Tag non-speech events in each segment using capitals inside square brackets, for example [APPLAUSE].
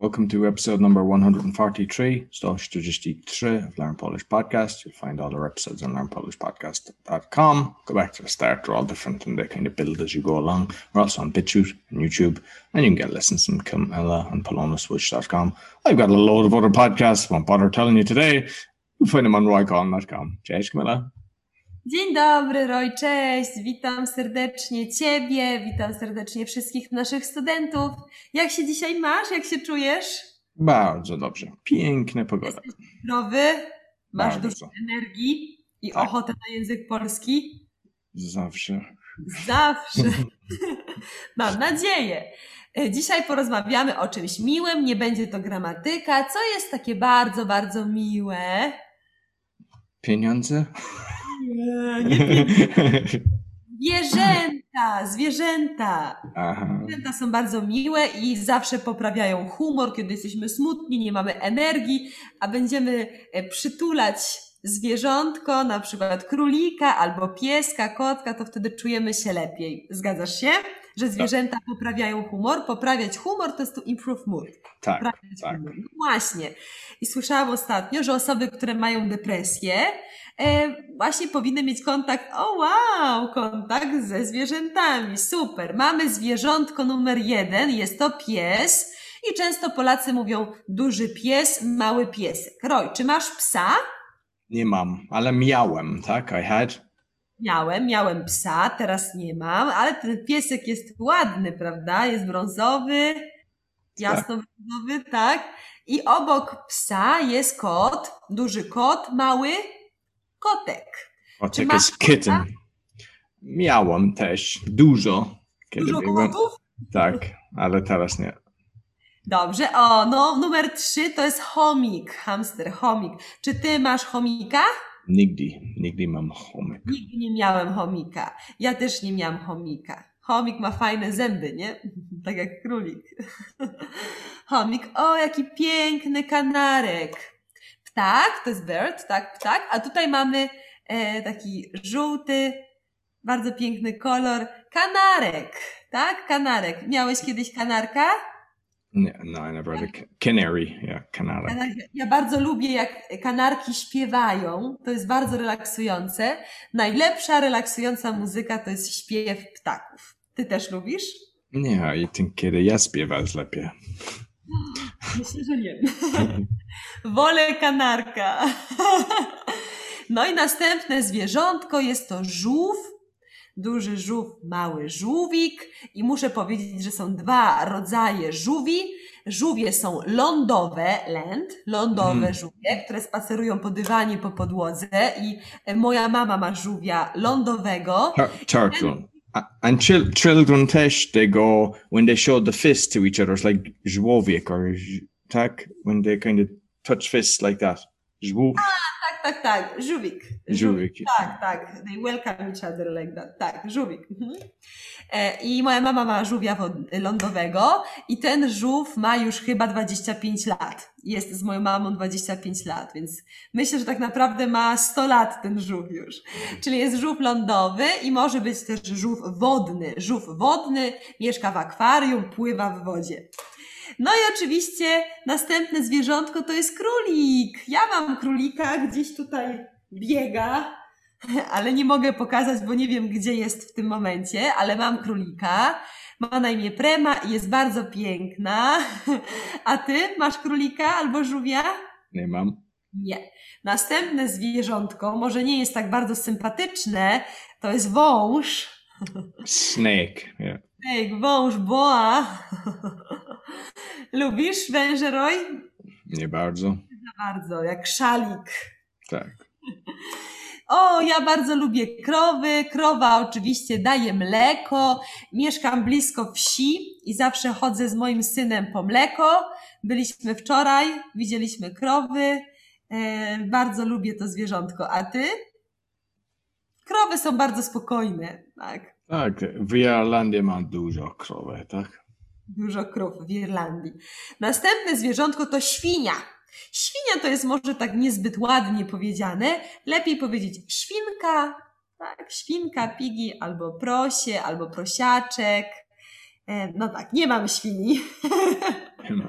Welcome to episode number 143, 143 of Learn Polish Podcast. You'll find all our episodes on learnpolishpodcast.com. Go back to the start, they're all different and they kind of build as you go along. We're also on BitChute and YouTube, and you can get lessons from Camilla and polonaswitch.com. I've got a load of other podcasts, won't bother telling you today. You'll find them on roycon.com. Cześć Camilla. Dzień dobry, Roy, cześć. Witam serdecznie Ciebie, witam serdecznie wszystkich naszych studentów. Jak się dzisiaj masz? Jak się czujesz? Bardzo dobrze. Piękna pogoda. Jesteś zdrowy? Masz Bardzo. dużo energii i Tak. ochotę na język polski? Zawsze. Zawsze. [LAUGHS] Mam nadzieję. E, Dzisiaj porozmawiamy o czymś miłym, nie będzie to gramatyka. Co jest takie bardzo, bardzo miłe? Pieniądze? Nie, nie [LAUGHS] Zwierzęta, zwierzęta. Aha. Zwierzęta są bardzo miłe i zawsze poprawiają humor, kiedy jesteśmy smutni, nie mamy energii, a będziemy e, przytulać zwierzątko, na przykład królika albo pieska, kotka, to wtedy czujemy się lepiej. Zgadzasz się? Że zwierzęta poprawiają humor. Poprawiać humor to jest to improve mood. Tak, Poprawiać tak. humor. No Właśnie. I słyszałam ostatnio, że osoby, które mają depresję, e, właśnie powinny mieć kontakt, o wow, kontakt ze zwierzętami. Super. Mamy zwierzątko numer jeden, jest to pies. I często Polacy mówią duży pies, mały piesek. Roj, czy masz psa? Nie mam, ale miałem, tak? I had. Miałem, miałem psa, teraz nie mam, ale ten piesek jest ładny, prawda? Jest brązowy, jasno-brązowy, tak? I obok psa jest kot, duży kot, mały kotek. Masz jest kitten? Miałem też dużo. Kiedy Dużo byłem. kotów? Tak, ale teraz nie. Dobrze, o, no, numer trzy to jest chomik, hamster, chomik. Czy ty masz chomika? Nigdy, nigdy mam chomik. Nigdy nie miałem chomika. Ja też nie miałam chomika. Chomik ma fajne zęby, nie? [LAUGHS] Tak jak królik. [LAUGHS] Chomik, o jaki piękny kanarek. Ptak, to jest bird, tak, ptak. A tutaj mamy e, taki żółty, bardzo piękny kolor. Kanarek, tak? Kanarek. Miałeś kiedyś kanarka? Nie, no, I never had a ca- canary. Yeah, canary. Kanarki- Ja bardzo lubię, jak kanarki śpiewają. To jest bardzo relaksujące. Najlepsza relaksująca muzyka to jest śpiew ptaków. Ty też lubisz? Nie, i tym, kiedy ja śpiewasz lepiej. Myślę, że nie. [LAUGHS] Wolę kanarka. [LAUGHS] No i następne zwierzątko jest to żółw. Duży żółw, mały żółwik. I muszę powiedzieć, że są dwa rodzaje żółwi. Żółwie są lądowe, land, lądowe Mm. żółwie, które spacerują po dywanie, po podłodze. I e, moja mama ma żółwia lądowego. A- And chil- children też, they go, when they show the fist to each other, it's like żłowiek or tak? When they kind of touch fists like that. Żółw, Tak, tak, tak, żółwik. żółwik. Tak, tak. They welcome each other like that. Tak, żółwik. Mhm. E, I moja mama ma żółwia lądowego i ten żółw ma już chyba 25 lat. Jest z moją mamą 25 lat, więc myślę, że tak naprawdę ma 100 lat ten żółw już. Czyli jest żółw lądowy i może być też żółw wodny. Żółw wodny mieszka w akwarium, pływa w wodzie. No i oczywiście następne zwierzątko to jest królik. Ja mam królika, gdzieś tutaj biega, [LAUGHS] ale nie mogę pokazać, bo nie wiem, gdzie jest w tym momencie, ale mam królika. Ma na imię Prema i jest bardzo piękna. [LAUGHS] A ty masz królika albo żółwia? Nie mam. Nie. Następne zwierzątko, może nie jest tak bardzo sympatyczne, to jest wąż. [LAUGHS] Snake. Yeah. Ej, wąż, boa. [LAUGHS] Lubisz węże, Roy? Nie bardzo. Bardzo, jak szalik. Tak. [LAUGHS] O, ja bardzo lubię krowy. Krowa oczywiście daje mleko. Mieszkam blisko wsi i zawsze chodzę z moim synem po mleko. Byliśmy wczoraj, widzieliśmy krowy. E, bardzo lubię to zwierzątko. A ty? Krowy są bardzo spokojne, tak? Tak, w Irlandii ma dużo krowy, tak? Dużo krów w Irlandii. Następne zwierzątko to świnia. Świnia to jest może tak niezbyt ładnie powiedziane. Lepiej powiedzieć świnka, tak? Świnka, pigi, albo prosie, albo prosiaczek. E, No tak, nie mam świni. No.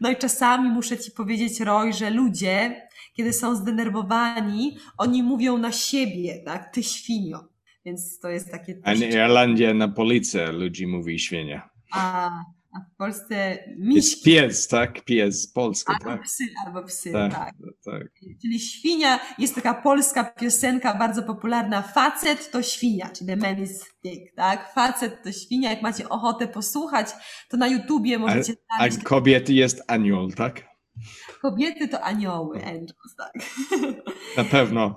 No i czasami muszę Ci powiedzieć, Roy, że ludzie, kiedy są zdenerwowani, oni mówią na siebie, tak? Ty świnio. Więc to jest takie... A w Irlandii na policję ludzi mówi świnia. A, a w Polsce Jest miś pies, tak? Pies polski, albo tak? psy, albo psy, Tak, tak. tak. Czyli świnia, jest taka polska piosenka bardzo popularna, facet to świnia, czyli the man is pig, tak? Facet to świnia, jak macie ochotę posłuchać, to na YouTubie możecie A znaleźć kobiety jest anioł, tak? kobiety to anioły, angels, tak? Na pewno. [LAUGHS]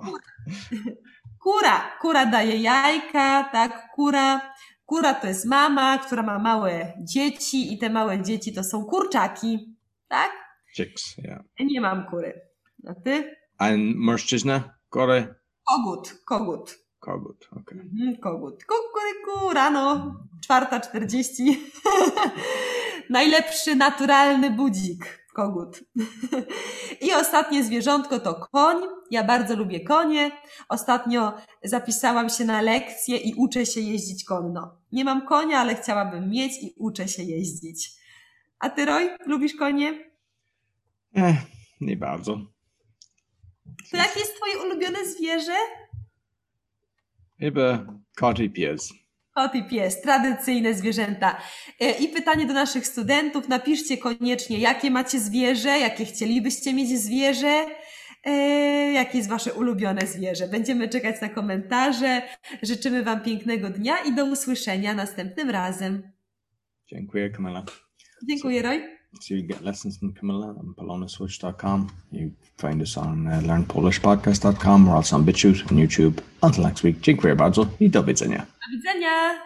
Kura, kura daje jajka, tak? Kura, kura to jest mama, która ma małe dzieci i te małe dzieci to są kurczaki, tak? Chicks, yeah. Nie mam kury. A ty? A mężczyzna? Kory? Kogut, kogut. Kogut, okej. Mhm, kogut. Kukuryku, rano, czwarta czterdzieści. [LAUGHS] Najlepszy naturalny budzik, kogut. I ostatnie zwierzątko to koń. Ja bardzo lubię konie. Ostatnio zapisałam się na lekcję i uczę się jeździć konno. Nie mam konia, ale chciałabym mieć i uczę się jeździć. A ty, Roy, lubisz konie? Eh, nie bardzo. To jakie jest twoje ulubione zwierzę? Chyba kot i pies. Kot i pies, tradycyjne zwierzęta. E, I pytanie do naszych studentów. Napiszcie koniecznie, jakie macie zwierzę, jakie chcielibyście mieć zwierzę, e, jakie jest wasze ulubione zwierzę. Będziemy czekać na komentarze. Życzymy wam pięknego dnia i do usłyszenia następnym razem. Dziękuję, Kamila. Dziękuję, Roy. So you get lessons from Camilla on polonaswitch.com. You find us on uh, learnpolishpodcast.com or else on BitChute and YouTube. Until next week, dziękuję bardzo i do widzenia. Do widzenia.